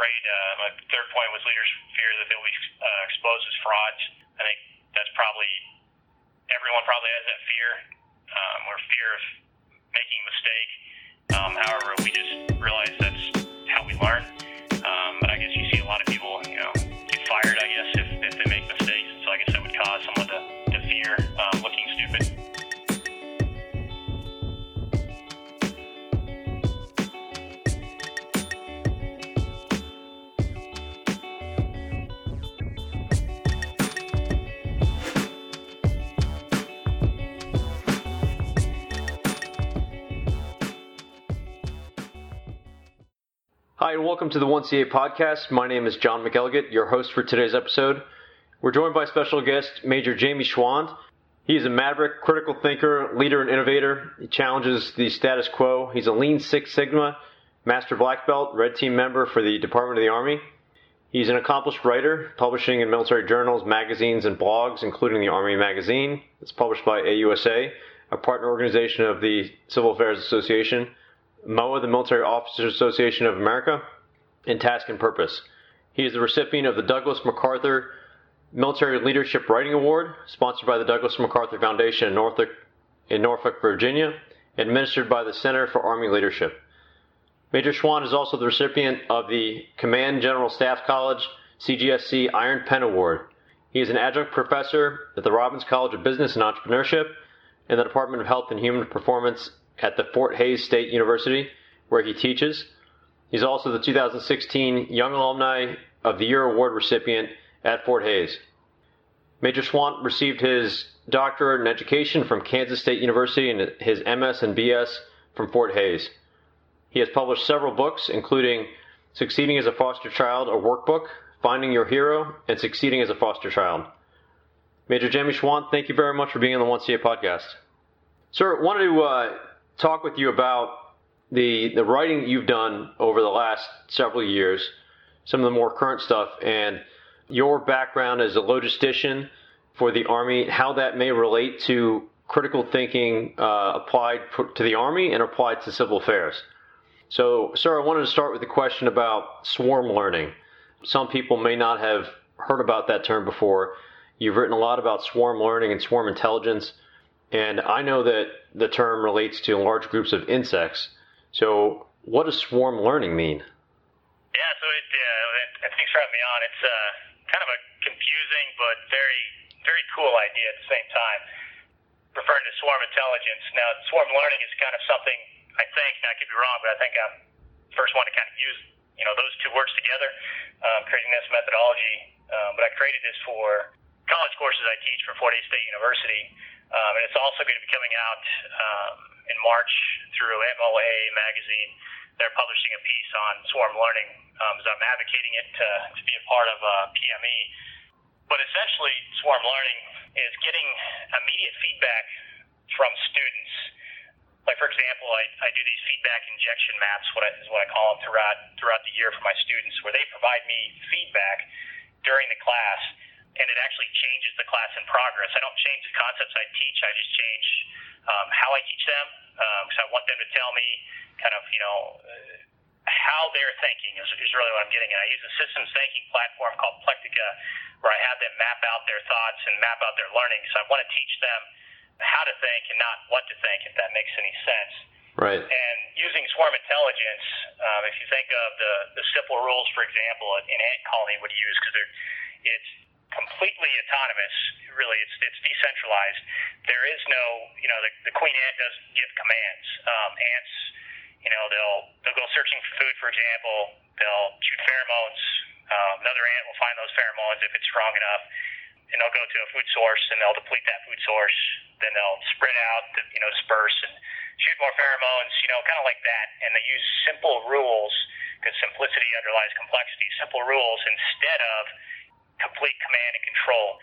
afraid. Uh, my third point was leaders fear that they'll be uh, exposed as frauds. I think that's probably everyone probably has that fear, um, or fear of making a mistake. Um, however, we just realize Hi, and welcome to the 1CA podcast. My name is John McElligott, your host for today's episode. We're joined by special guest Major Jamie Schwandt. He is a maverick, critical thinker, leader, and innovator. He challenges the status quo. He's a lean Six Sigma, master black belt, red team member for the Department of the Army. He's an accomplished writer, publishing in military journals, magazines, and blogs, including the Army Magazine. It's published by AUSA, a partner organization of the Civil Affairs Association. MOA, the Military Officers Association of America, and Task and Purpose. He is the recipient of the Douglas MacArthur Military Leadership Writing Award, sponsored by the Douglas MacArthur Foundation in Norfolk, in Norfolk, Virginia, administered by the Center for Army Leadership. Major Schwandt is also the recipient of the Command General Staff College CGSC Iron Pen Award. He is an adjunct professor at the Robbins College of Business and Entrepreneurship in the Department of Health and Human Performance at the Fort Hays State University, where he teaches. He's also the 2016 Young Alumni of the Year Award recipient at Fort Hays. Major Schwandt received his doctorate in education from Kansas State University and his MS and BS from Fort Hays. He has published several books, including Succeeding as a Foster Child, a workbook, Finding Your Hero, and Succeeding as a Foster Child. Major Jamie Schwandt, thank you very much for being on the 1CA podcast. Sir, wanted to uh, talk with you about the the writing you've done over the last several years, some of the more current stuff, and your background as a logistician for the Army, how that may relate to critical thinking uh, applied to the Army and applied to civil affairs. So, sir, I wanted to start with a question about swarm learning. Some people may not have heard about that term before. You've written a lot about swarm learning and swarm intelligence. And I know that the term relates to large groups of insects. So, what does swarm learning mean? Yeah, so it, uh, thanks for having me on. It's uh, kind of a confusing but very, very cool idea at the same time. Referring to swarm intelligence. Now, swarm learning is kind of something I think, and I could be wrong, but I think I'm the first one to kind of use you know those two words together, um, creating this methodology. Um, but I created this for college courses I teach for Fort Hays State University. Um, and it's also going to be coming out um, in March through MOA magazine. They're publishing a piece on swarm learning um, as I'm advocating it to, to be a part of uh, PME. But essentially, swarm learning is getting immediate feedback from students. Like for example, I, I do these feedback injection maps, what I, is what I call them throughout throughout the year for my students, where they provide me feedback during the class and it actually changes the class in progress. I don't change the concepts I teach. I just change um, how I teach them because um, I want them to tell me kind of, you know, uh, how they're thinking is, is really what I'm getting at. I use a systems thinking platform called Plectica where I have them map out their thoughts and map out their learning. So I want to teach them how to think and not what to think, if that makes any sense. Right. And using swarm intelligence, um, if you think of the, the simple rules, for example, an ant colony would use, because they're it's completely autonomous. Really, it's it's decentralized. There is no, you know, the, the queen ant doesn't give commands. Um, ants, you know, they'll they'll go searching for food, for example. They'll shoot pheromones. Um, another ant will find those pheromones if it's strong enough, and they'll go to a food source and they'll deplete that food source. Then they'll spread out, you know, disperse and shoot more pheromones. You know, kind of like that. And they use simple rules because simplicity underlies complexity. Simple rules instead of complete command and control.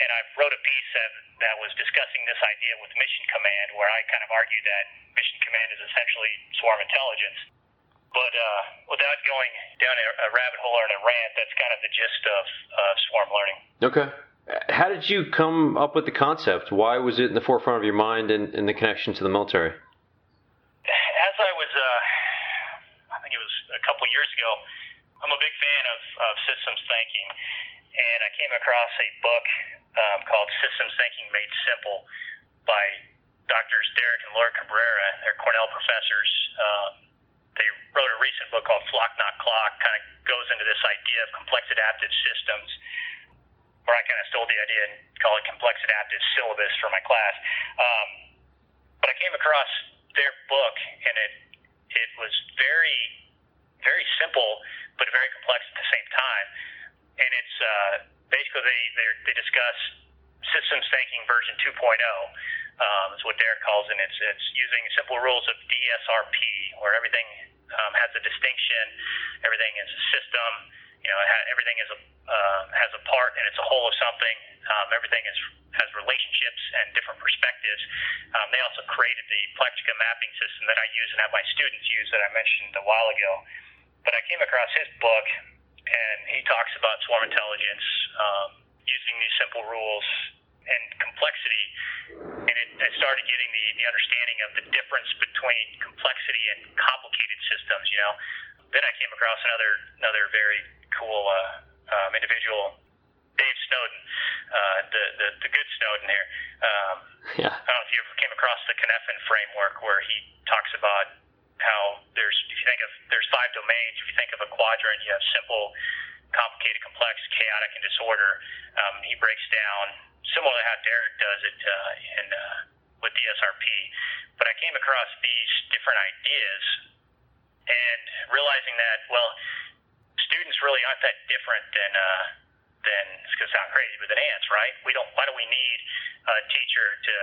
And I wrote a piece that, that was discussing this idea with Mission Command, where I kind of argued that Mission Command is essentially swarm intelligence. But uh, without going down a, a rabbit hole or in a rant, that's kind of the gist of uh, swarm learning. Okay. How did you come up with the concept? Why was it in the forefront of your mind and, and the connection to the military? As I was, uh, I think it was a couple years ago, I'm a big fan of, of systems thinking, and I came across a book um, called Systems Thinking Made Simple by Doctors Derek and Laura Cabrera. They're Cornell professors. Um, they wrote a recent book called Flock Not Clock, kind of goes into this idea of complex adaptive systems, where I kind of stole the idea and call it complex adaptive syllabus for my class. Um, but I came across their book, and it it was very very simple but very complex at the same time. And it's uh, basically they they discuss systems thinking version 2.0. Um, is what Derek calls it. It's it's using simple rules of DSRP, where everything um, has a distinction, everything is a system. You know, everything is a uh, has a part and it's a whole of something. Um, everything is has relationships and different perspectives. Um, they also created the Plectica mapping system that I use and have my students use that I mentioned a while ago. But I came across his book, and he talks about swarm intelligence um, using these simple rules and complexity. And it, I started getting the, the understanding of the difference between complexity and complicated systems. You know, then I came across another another very cool uh, um, individual, Dave Snowden, uh, the, the the good Snowden here. Um, yeah. I don't know if you ever came across the Cynefin framework where he talks about how there's if you think of there's five domains. If you think of a quadrant, you have simple, complicated, complex, chaotic, and disorder. Um, he breaks down similar to how Derek does it uh, in uh, with DSRP. But I came across these different ideas and realizing that well, students really aren't that different than. Uh, than it's going to sound crazy, but than ants, right? We don't. Why do we need a teacher to,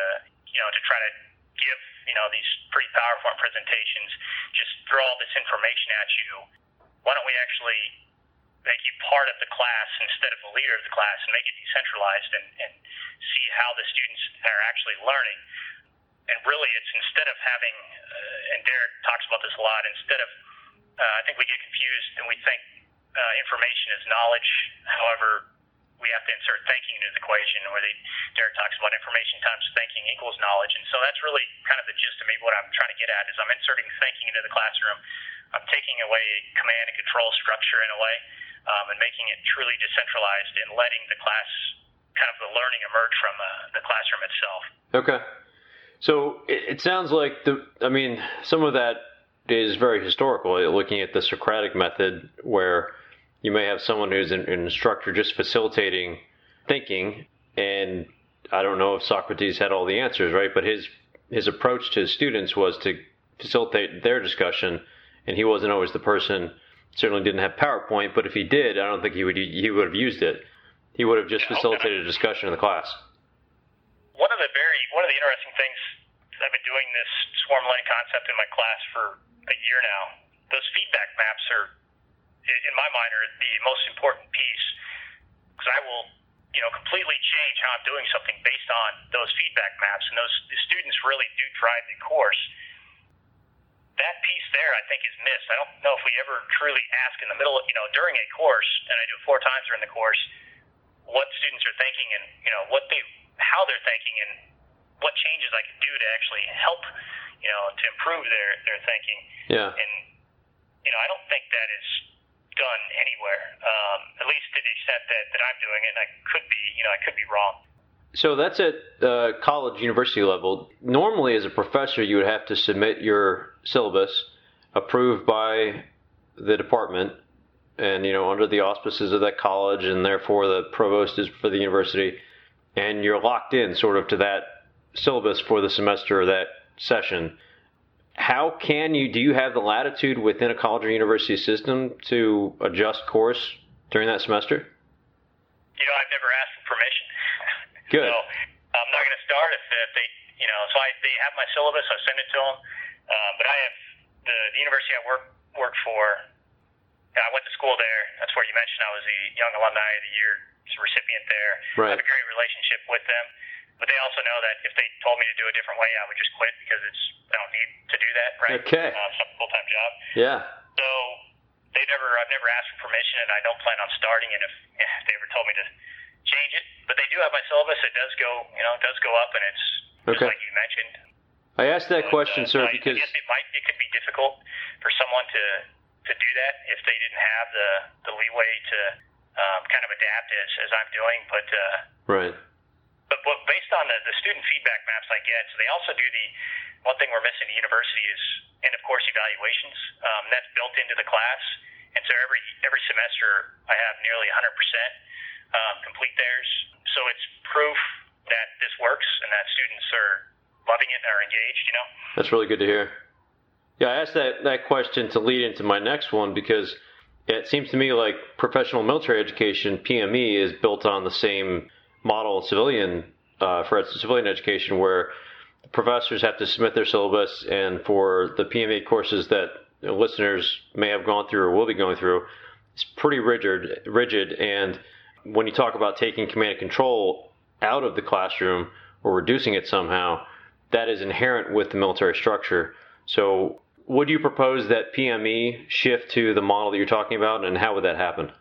you know, to try to give you know these pretty PowerPoint presentations, just throw all this information at you. Why don't we actually make you part of the class instead of the leader of the class and make it decentralized and, and see how the students are actually learning? And really, it's instead of having, uh, and Derek talks about this a lot, instead of, uh, I think we get confused and we think uh, information is knowledge. However, we have to insert thinking into the equation where they, Derek talks about information times thinking equals knowledge. And so that's really kind of the gist of maybe what I'm trying to get at is I'm inserting thinking into the classroom. I'm taking away command and control structure in a way um, and making it truly decentralized and letting the class kind of the learning emerge from uh, the classroom itself. Okay. So it, it sounds like the, I mean, some of that is very historical, looking at the Socratic method where you may have someone who's an, an instructor just facilitating thinking, and I don't know if Socrates had all the answers, right? But his his approach to his students was to facilitate their discussion, and he wasn't always the person. Certainly didn't have PowerPoint, but if he did, I don't think he would he would have used it. He would have just facilitated a discussion in the class. One of the very one of the interesting things I've been doing this swarm learning concept in my class for a year now. Those feedback maps are in my mind, are the most important piece because I will, you know, completely change how I'm doing something based on those feedback maps, and those the students really do drive the course. That piece there, I think, is missed. I don't know if we ever truly ask in the middle, of, you know, during a course, and I do it four times during the course, what students are thinking and you know what they, how they're thinking, and what changes I can do to actually help, you know, to improve their their thinking. Yeah. And you know, I don't think that is done anywhere, um, at least to the extent that, that I'm doing it. And I could be, you know, I could be wrong. So that's at uh, college, university level. Normally, as a professor, you would have to submit your syllabus approved by the department and, you know, under the auspices of that college, and therefore the provost is for the university. And you're locked in sort of to that syllabus for the semester or that session how can you do you have the latitude within a college or university system to adjust course during that semester? You know, I've never asked for permission. Good. So I'm not going to start if, if they, you know, so I they have my syllabus. I send it to them, uh, but I have the, the university I work work for. I went to school there. That's where you mentioned I was the Young Alumni of the Year recipient there. Right. I have a great relationship with them. But they also know that if they told me to do a different way, I would just quit because it's I don't need to do that, right? Okay. Uh, it's a full time job. Yeah. So they never I've never asked for permission, and I don't plan on starting it if, if they ever told me to change it. But they do have my syllabus. It does go, you know, it does go up, and it's just Okay. like you mentioned. I asked that But, question, uh, sir, I- because I guess it might it could be difficult for someone to to do that if they didn't have the the leeway to um, kind of adapt as as I'm doing. But uh, right. But, but based on the, the student feedback maps I get, so they also do the one thing we're missing at university is end of course evaluations. Um, that's built into the class, and so every every semester I have nearly 100 percent um, complete theirs. So it's proof that this works and that students are loving it and are engaged. You know. That's really good to hear. Yeah, I asked that, that question to lead into my next one because it seems to me like professional military education, PME, is built on the same model civilian uh, for civilian education where professors have to submit their syllabus and for the PME courses that listeners may have gone through or will be going through, it's pretty rigid rigid and when you talk about taking command and control out of the classroom or reducing it somehow, that is inherent with the military structure. So would you propose that PME shift to the model that you're talking about, and how would that happen?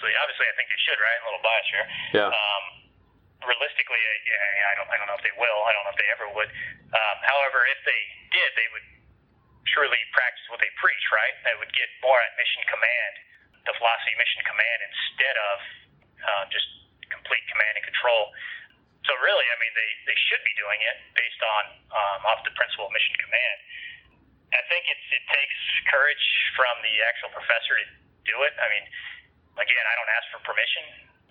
I obviously, obviously, I think they should, right? A little bias here. Yeah. Um, realistically, yeah, I don't, I don't know if they will. I don't know if they ever would. Um, however, if they did, they would truly practice what they preach, right? They would get more at mission command, the philosophy of mission command, instead of uh, just complete command and control. So really, I mean, they, they should be doing it based on um, off the principle of mission command. I think it's, it takes courage from the actual professor to do it. I mean, again, I don't ask for permission.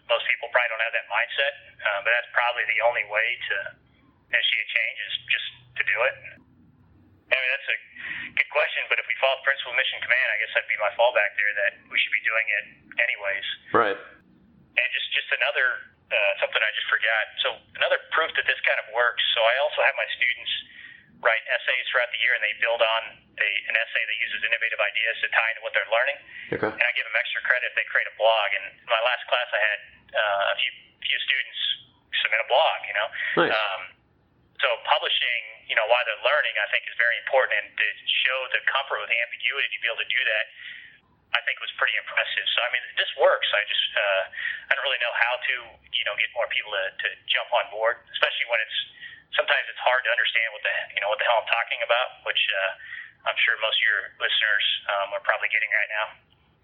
Most people probably don't have that mindset, uh, but that's probably the only way to initiate change is just to do it. I mean, that's a good question, but if we follow principle mission command, I guess that'd be my fallback there that we should be doing it anyways. Right. And just just another uh, something I just forgot. So another proof that this kind of works. So I also have my students write essays throughout the year, and they build on a, an essay that uses innovative ideas to tie into what they're learning. Okay. And I give them extra credit if they create a blog. And in my last class, I had uh, a few few students submit a blog. You know. Nice. Um, so publishing, you know, while they're learning, I think is very important, and to show the comfort with the ambiguity to be able to do that. I think was pretty impressive. So I mean, this works. I just uh, I don't really know how to you know get more people to, to jump on board, especially when it's sometimes it's hard to understand what the you know what the hell I'm talking about, which uh, I'm sure most of your listeners um, are probably getting right now.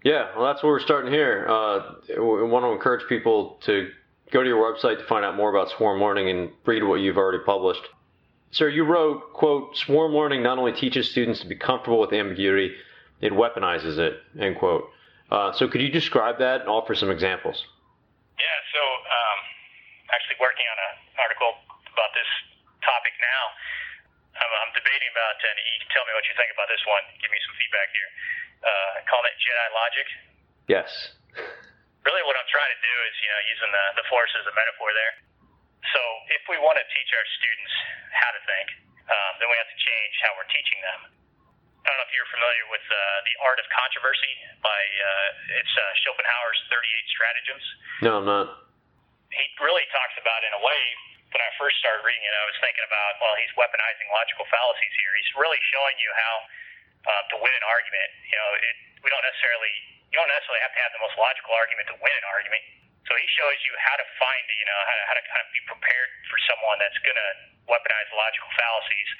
Yeah, well, that's what we're starting here. Uh, we want to encourage people to go to your website to find out more about swarm learning and read what you've already published. Sir, you wrote, quote, swarm learning not only teaches students to be comfortable with ambiguity, it weaponizes it, end quote. Uh, so could you describe that and offer some examples? Yeah, so um, actually working on an article about this topic now. I'm, I'm debating about, and you can tell me what you think about this one. Give me some feedback here. Uh, calling it Jedi logic. Yes. Really, what I'm trying to do is, you know, using the the Force as a metaphor there. So, if we want to teach our students how to think, um, then we have to change how we're teaching them. I don't know if you're familiar with uh, the Art of Controversy by uh, it's uh, Schopenhauer's 38 Stratagems. No, I'm not. He really talks about, in a way, when I first started reading it, I was thinking about, well, he's weaponizing logical fallacies here. He's really showing you how uh, to win an argument. You know, it, we don't necessarily, you don't necessarily have to have the most logical argument to win an argument. So he shows you how to find, you know, how to, how to kind of be prepared for someone that's going to weaponize logical fallacies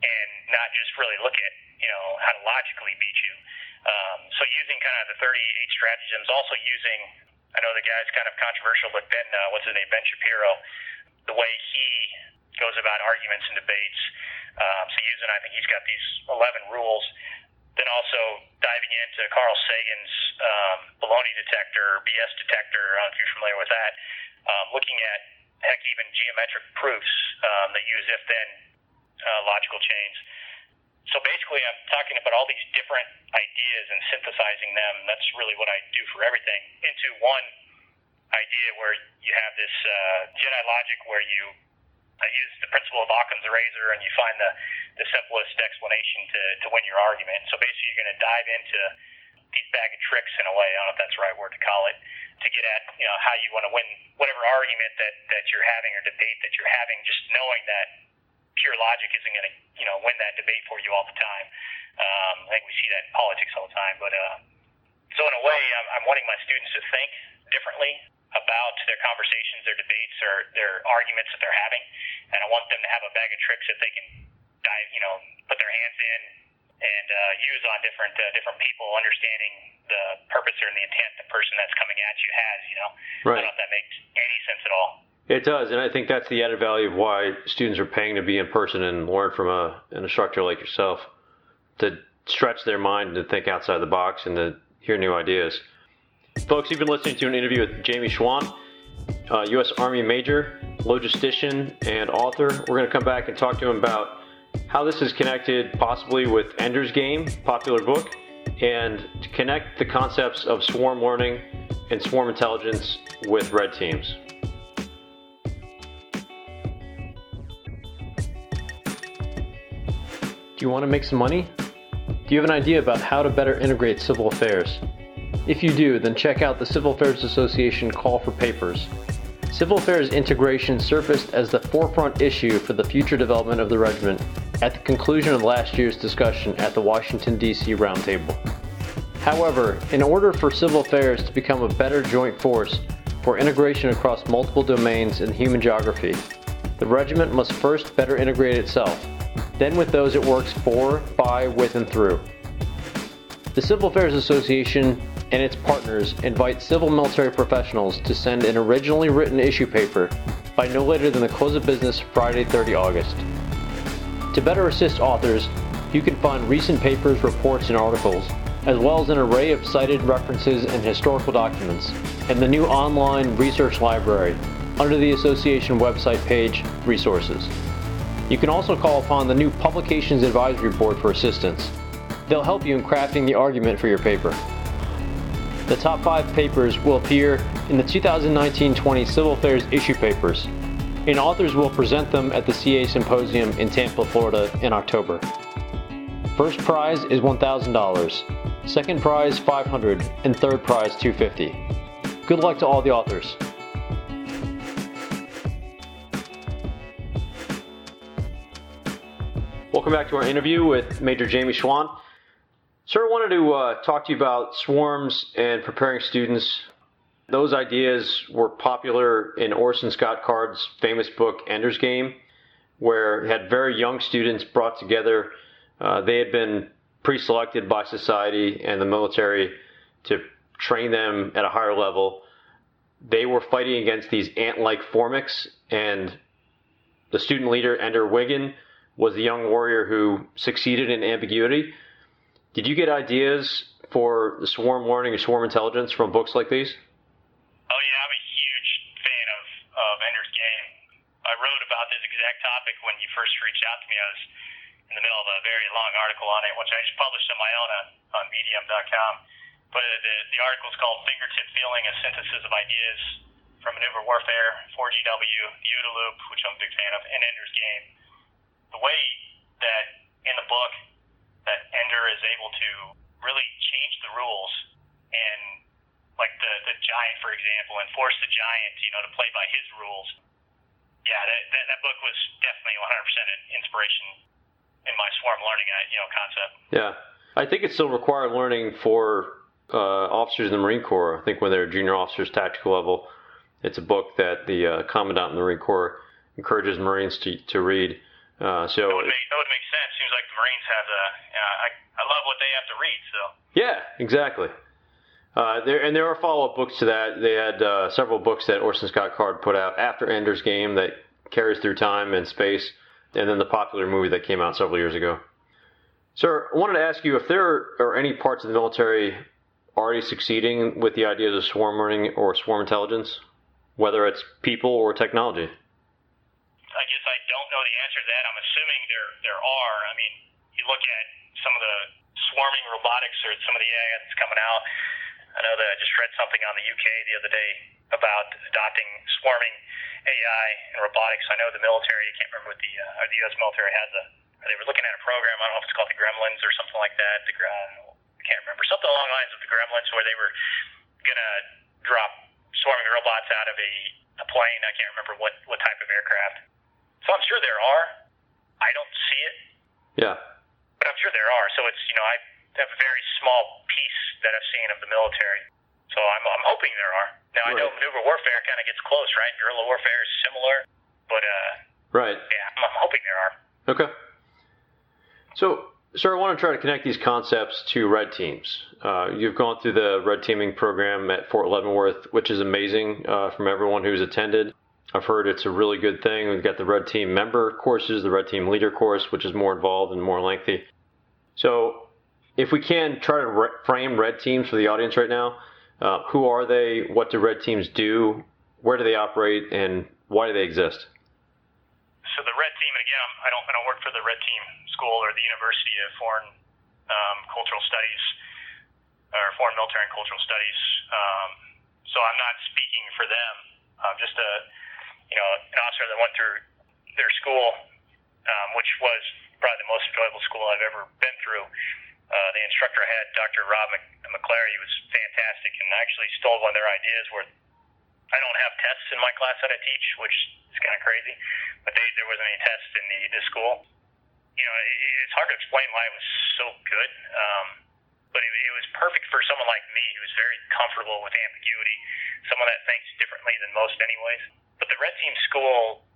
and not just really look at, you know, how to logically beat you. Um, so using kind of the 38 stratagems, also using, I know the guy's kind of controversial, but Ben, uh, what's his name, Ben Shapiro, the way he goes about arguments and debates. Um, so using, I think he's got these 11 rules. Then also diving into Carl Sagan's um, baloney detector, BS detector. I don't know if you're familiar with that. Um, looking at heck, even geometric proofs um, that use if-then uh, logical chains. So basically, I'm talking about all these different ideas and synthesizing them. That's really what I do for everything into one idea where you have this uh, Jedi logic where you uh, use the principle of Occam's razor and you find the, the simplest explanation to, to win your argument. So basically, you're going to dive into these bag of tricks in a way. I don't know if that's the right word to call it to get at you know how you want to win whatever argument that that you're having or debate that you're having. Just knowing that pure logic isn't going to you know win that debate for you all the time. Um, I think we see that in politics all the time. But uh, so in a way, I'm, I'm wanting my students to think differently about their conversations, their debates, or their arguments that they're having, and I want them to have a bag of tricks that they can dive, you know, put their hands in, and uh, use on different uh, different people, understanding the purpose or the intent the person that's coming at you has. You know, right. I don't know if that makes any sense at all. It does, and I think that's the added value of why students are paying to be in person and learn from a, an instructor like yourself to stretch their mind and to think outside the box and to hear new ideas. Folks, you've been listening to an interview with Jamie Schwandt, uh, U.S. Army Major, logistician, and author. We're going to come back and talk to him about how this is connected possibly with Ender's Game, popular book, and to connect the concepts of swarm learning and swarm intelligence with red teams. Do you want to make some money? Do you have an idea about how to better integrate civil affairs? If you do, then check out the Civil Affairs Association Call for Papers. Civil affairs integration surfaced as the forefront issue for the future development of the regiment at the conclusion of last year's discussion at the Washington, D.C. Roundtable. However, in order for civil affairs to become a better joint force for integration across multiple domains in human geography, the regiment must first better integrate itself, then with those it works for, by, with, and through. The Civil Affairs Association and its partners invite civil military professionals to send an originally written issue paper by no later than the close of business Friday, 30 August. To better assist authors, you can find recent papers, reports, and articles, as well as an array of cited references and historical documents, in the new online research library under the association website page, Resources. You can also call upon the new Publications Advisory Board for assistance. They'll help you in crafting the argument for your paper. The top five papers will appear in the 2019-20 Civil Affairs issue papers, and authors will present them at the CA Symposium in Tampa, Florida in October. First prize is $1,000, second prize $500, and third prize 250. Good luck to all the authors. Welcome back to our interview with Major Jamie Schwandt. Sir, I wanted to uh, talk to you about swarms and preparing students. Those ideas were popular in Orson Scott Card's famous book, Ender's Game, where he had very young students brought together. Uh, they had been pre selected by society and the military to train them at a higher level. They were fighting against these ant like formics, and the student leader, Ender Wiggin, was the young warrior who succeeded in ambiguity did you get ideas for swarm learning or swarm intelligence from books like these? Oh yeah, I'm a huge fan of, of Ender's Game. I wrote about this exact topic when you first reached out to me. I was in the middle of a very long article on it, which I just published on my own on, on Medium.com. But uh, the, the article is called Fingertip Feeling, a synthesis of ideas from maneuver warfare, 4GW, the loop, which I'm a big fan of, and Ender's Game. The way that in the book that Ender is able to really change the rules and like the the giant for example and force the giant you know to play by his rules. Yeah that that, that book was definitely 100% an inspiration in my swarm learning uh, you know concept. Yeah. I think it's still required learning for uh, officers in the marine corps. I think when they're junior officers tactical level it's a book that the uh, commandant in the marine corps encourages marines to, to read. Uh, so that would, make, that would make like the Marines have the. Uh, I I love what they have to read. So. Yeah, exactly. Uh, there and there are follow-up books to that. They had uh, several books that Orson Scott Card put out after Ender's Game that carries through time and space, and then the popular movie that came out several years ago. Sir, I wanted to ask you if there are any parts of the military already succeeding with the ideas of swarm learning or swarm intelligence, whether it's people or technology. I guess I don't know the answer to that. I'm assuming there there are. I mean, you look at some of the swarming robotics or some of the AI that's coming out. I know that I just read something on the UK the other day about adopting swarming AI and robotics. I know the military. I can't remember what the uh, the U.S. military has a. They were looking at a program. I don't know if it's called the Gremlins or something like that. The uh, I can't remember something along the lines of the Gremlins, where they were gonna drop swarming robots out of a, a plane. I can't remember what what type of aircraft so I'm sure there are. I don't see it. Yeah. But I'm sure there are. So it's, you know, I have a very small piece that I've seen of the military. So I'm, I'm hoping there are. Now, right. I know maneuver warfare kind of gets close, right? Guerrilla warfare is similar. But, uh, right. Yeah, I'm, I'm hoping there are. Okay. So, Sir, I want to try to connect these concepts to red teams. Uh, you've gone through the red teaming program at Fort Leavenworth, which is amazing uh, from everyone who's attended. I've heard it's a really good thing. We've got the red team member courses, the red team leader course, which is more involved and more lengthy. So, if we can try to re- frame red teams for the audience right now, uh, who are they? What do red teams do? Where do they operate? And why do they exist? So the red team, and again, I don't, I don't work for the red team school or the University of Foreign um, Cultural Studies or Foreign Military and Cultural Studies. Um, so I'm not speaking for them. I'm just a, you know, an officer that went through their school, um, which was probably the most enjoyable school I've ever been through. Uh, the instructor I had, Dr. Rob McClary, was fantastic, and I actually stole one of their ideas where I don't have tests in my class that I teach, which is kind of crazy, but they, there wasn't any tests in the, the school you know, it, it's hard to explain why it was so good. Um, but it, it was perfect for someone like me who's very comfortable with ambiguity, someone that thinks differently than most, anyways. The red team school,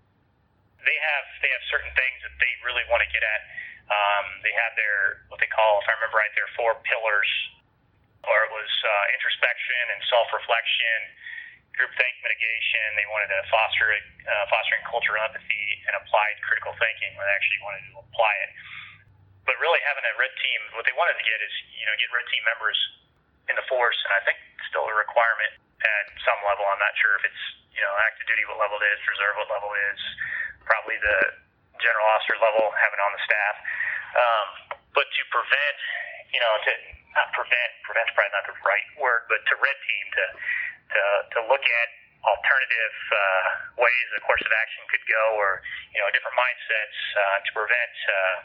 they have they have certain things that they really want to get at. Um, they have their what they call, if I remember right, their four pillars, or it was uh, introspection and self-reflection, groupthink mitigation. They wanted to foster uh, fostering culture empathy and applied critical thinking. They actually wanted to apply it. But really, having a red team, what they wanted to get is you know get red team members in the force, and I think it's still a requirement at some level. I'm not sure if it's you know active duty what level it is, reserve what level it is, probably the general officer level having on the staff. Um, but to prevent, you know, to not prevent, prevent's probably not the right word, but to red team to to, to look at alternative uh, ways a course of action could go, or you know, different mindsets uh, to prevent uh,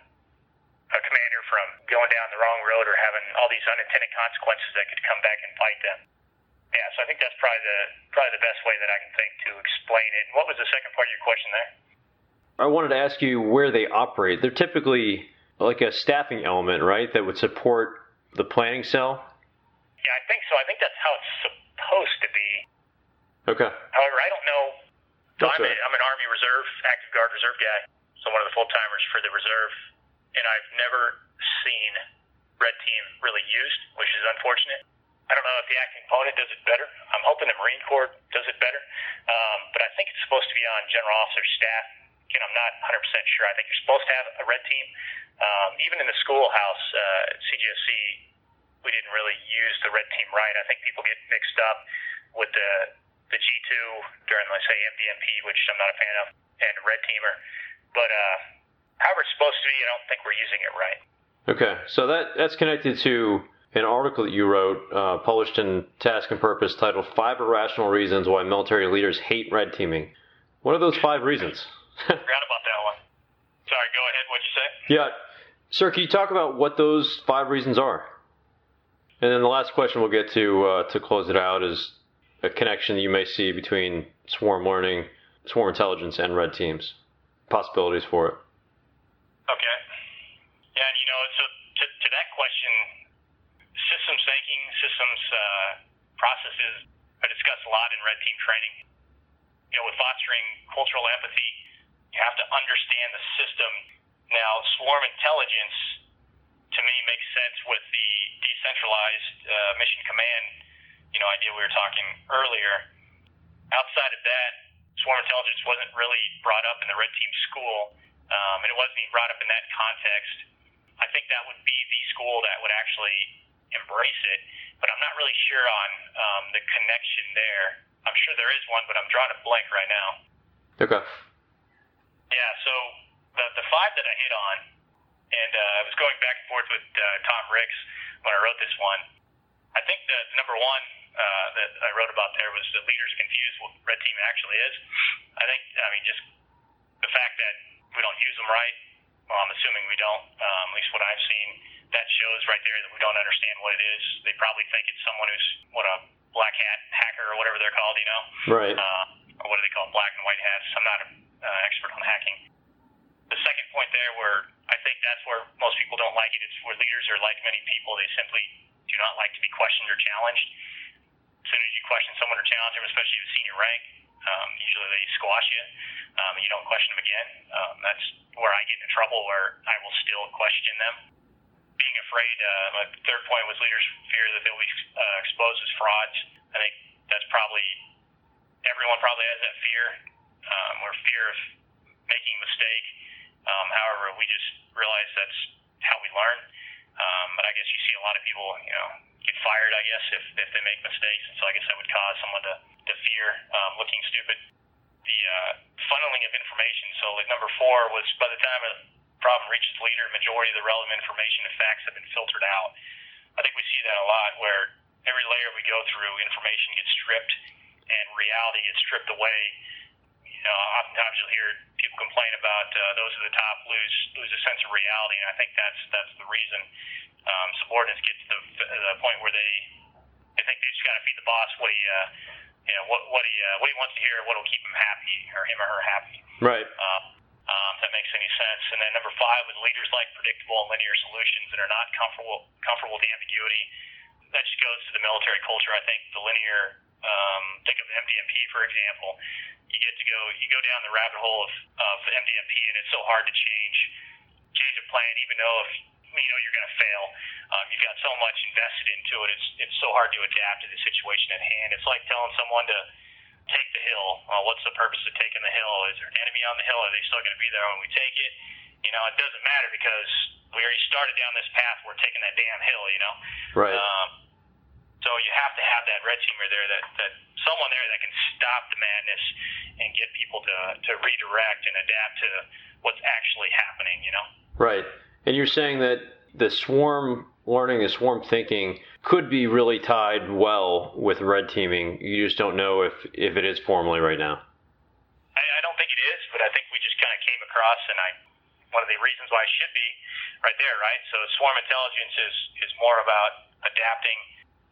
a commander from going down the wrong road or having all these unintended consequences that could come back and bite them. Yeah, so I think that's probably the probably the best way that I can think to explain it. What was the second part of your question there? I wanted to ask you where they operate. They're typically like a staffing element, right? That would support the planning cell. Yeah, I think so. I think that's how it's supposed to be. Okay. However, I don't know. So I'm, a, I'm an Army Reserve, active guard reserve guy. So one of the full timers for the reserve, and I've never seen red team really used, which is unfortunate. I don't know if the acting component does it better. I'm hoping the Marine Corps does it better, um, but I think it's supposed to be on general officer staff. Again, I'm not 100% sure. I think you're supposed to have a red team. Um, even in the schoolhouse uh, at CGSC, we didn't really use the red team right. I think people get mixed up with the the G2 during, let's say, MDMP, which I'm not a fan of, and red teamer. But uh, however it's supposed to be, I don't think we're using it right. Okay, so that that's connected to an article that you wrote, uh, published in Task and Purpose, titled Five Irrational Reasons Why Military Leaders Hate Red Teaming. What are those five reasons? Forgot about that one. Sorry, go ahead. What'd you say? Yeah. Sir, can you talk about what those five reasons are? And then the last question we'll get to uh, to close it out is a connection you may see between swarm learning, swarm intelligence, and red teams. Possibilities for it. Okay. Yeah, and you know, so to, to that question, systems systems uh, processes are discussed a lot in red team training. You know, with fostering cultural empathy, you have to understand the system. Now, swarm intelligence to me makes sense with the decentralized uh, mission command, you know, idea we were talking earlier. Outside of that, swarm intelligence wasn't really brought up in the red team school, um, and it wasn't even brought up in that context. I think that would be the school that would actually embrace it, but I'm not really sure on um, the connection there. I'm sure there is one, but I'm drawing a blank right now. Okay. Yeah, so the the five that I hit on and uh, I was going back and forth with uh, Tom Ricks when I wrote this one. I think the, the number one uh, that I wrote about there was the leaders confused what red team actually is. I think, I mean, just the fact that we don't use them right. Well, I'm assuming we don't. Um, at least what I've seen, that shows right there that we don't understand what it is. They probably think it's someone who's what a black hat hacker or whatever they're called, you know? Right. Uh, or what do they call black and white hats? I'm not an uh, expert on hacking. The second point there, where I think that's where most people don't like it. It's where leaders are like many people; they simply do not like to be questioned or challenged. As soon as you question someone or challenge them, especially at a senior rank, um, usually they squash you, um, and you don't question them again. Um, that's where I get into trouble, where I will still question them. Being afraid. Uh, my third point was leaders fear that they'll be uh, exposed as frauds. I think that's probably everyone probably has that fear um, or fear of making a mistake. Um, however, we just realize that's how we learn. Um, but I guess you see a lot of people, you know, get fired. I guess if if they make mistakes, and so I guess that would cause someone to to fear um, looking stupid. The uh, funneling of information. So like number four was by the time a problem reaches the leader, majority of the relevant information and facts have been filtered out. I think we see that a lot where every layer we go through, information gets stripped and reality gets stripped away. You know, oftentimes you'll hear people complain about uh, those at the top lose lose a sense of reality, and I think that's that's the reason um, subordinates get to the, the point where they they think they just got to feed the boss what he uh, you know what what he uh, what he wants to hear, what will keep him happy or him or her happy. Right. That makes any sense. And then number five, with leaders like predictable and linear solutions that are not comfortable comfortable with ambiguity. That just goes to the military culture. I think the linear um, think of MDMP for example. You get to go you go down the rabbit hole of, of MDMP, and it's so hard to change change a plan, even though if you know you're going to fail. Um, you've got so much invested into it. It's it's so hard to adapt to the situation at hand. It's like telling someone to take the hill. Well, what's the purpose of taking the hill? Is there an enemy on the hill? Are they still going to be there when we take it? You know, it doesn't matter because we already started down this path. We're taking that damn hill. You know. Right. Um, so you have to have that red teamer there, that that someone there that can stop the madness and get people to to redirect and adapt to what's actually happening. You know. Right. And you're saying that the swarm learning, the swarm thinking, could be really tied well with red teaming. You just don't know if, if it is formally right now. I, I don't think it is, but I think we just kind of came across, and I one of the reasons why it should be right there, right? So swarm intelligence is is more about adapting.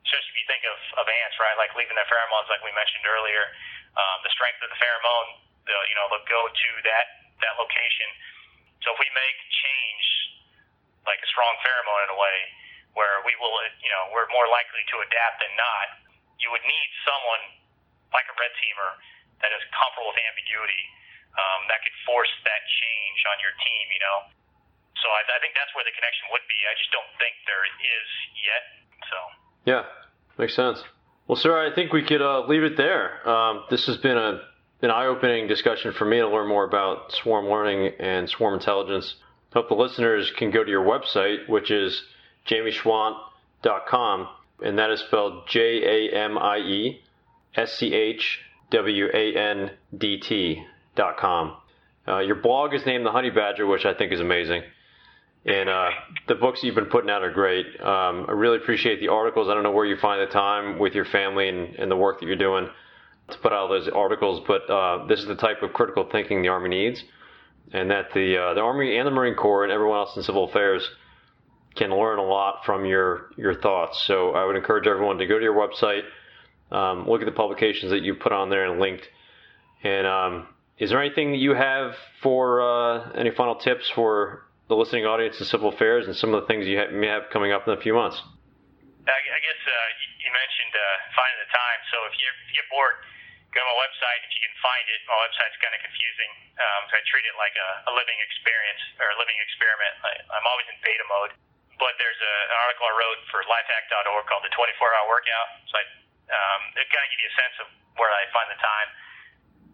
Especially if you think of, of ants, right? Like leaving their pheromones, like we mentioned earlier. Um, the strength of the pheromone, the, you know, they'll go to that that location. So if we make change like a strong pheromone in a way where we will, you know, we're more likely to adapt than not. You would need someone like a red teamer that is comfortable with ambiguity um, that could force that change on your team, you know. So I, I think that's where the connection would be. I just don't think there is yet. So. Yeah, makes sense. Well, sir, I think we could uh, leave it there. Um, this has been a an eye-opening discussion for me to learn more about swarm learning and swarm intelligence. Hope the listeners can go to your website, which is jamieschwandt.com, and that is spelled J A M I E S C H W A N D T.com. Uh, your blog is named The Honey Badger, which I think is amazing. And uh, the books you've been putting out are great. Um, I really appreciate the articles. I don't know where you find the time with your family and, and the work that you're doing to put out those articles, but uh, this is the type of critical thinking the Army needs, and that the uh, the Army and the Marine Corps and everyone else in civil affairs can learn a lot from your your thoughts. So I would encourage everyone to go to your website, um, look at the publications that you put on there and linked. And um, is there anything that you have for uh, any final tips for the listening audience in civil affairs and some of the things you may have coming up in a few months? I guess uh, you mentioned uh, finding the time. So if you, if you get bored, go to my website. If you can find it, my website's kind of confusing. Um, so I treat it like a, a living experience or a living experiment. I, I'm always in beta mode. But there's a, an article I wrote for lifehack.org called the 24-hour workout. So I, um, it kind of give you a sense of where I find the time.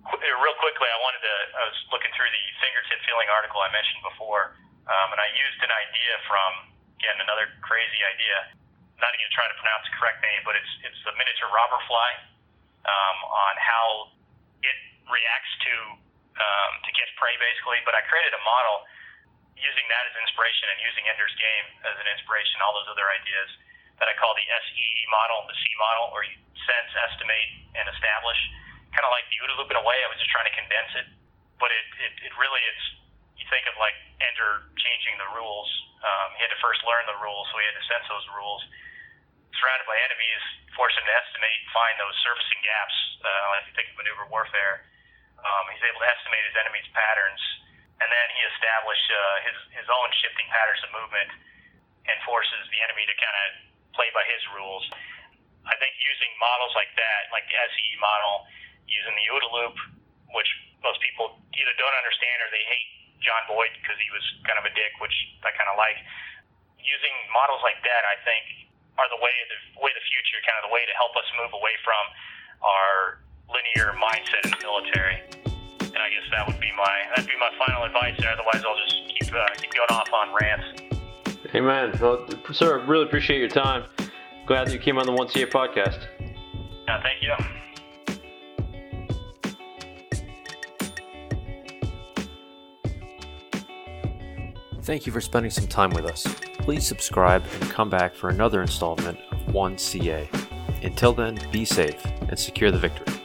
Qu- real quickly, I wanted to. I was looking through the fingertip feeling article I mentioned before, um, and I used an idea from again another crazy idea not even trying to pronounce the correct name, but it's it's the miniature robber fly um, on how it reacts to um, to catch prey, basically. But I created a model using that as inspiration and using Ender's Game as an inspiration, all those other ideas that I call the SEE model, the C model, you sense, estimate, and establish. Kind of like the OODA loop in a way. I was just trying to condense it, but it it, it really is. You think of like Ender changing the rules. Um, he had to first learn the rules, so he had to sense those rules surrounded by enemies, force him to estimate, find those surfacing gaps. Uh, if you think of maneuver warfare, um, he's able to estimate his enemy's patterns, and then he established uh, his his own shifting patterns of movement and forces the enemy to kind of play by his rules. I think using models like that, like the SE model, using the OODA loop, which most people either don't understand or they hate John Boyd because he was kind of a dick, which I kind of like using models like that, I think, are the way the way the future, kind of the way to help us move away from our linear mindset in the military. And I guess that would be my that'd be my final advice there. Otherwise, I'll just keep uh, keep going off on rants. Amen. Well, sir, I really appreciate your time. Glad that you came on the 1CA podcast. Yeah, thank you. Thank you for spending some time with us. Please subscribe and come back for another installment of 1CA. Until then, be safe and secure the victory.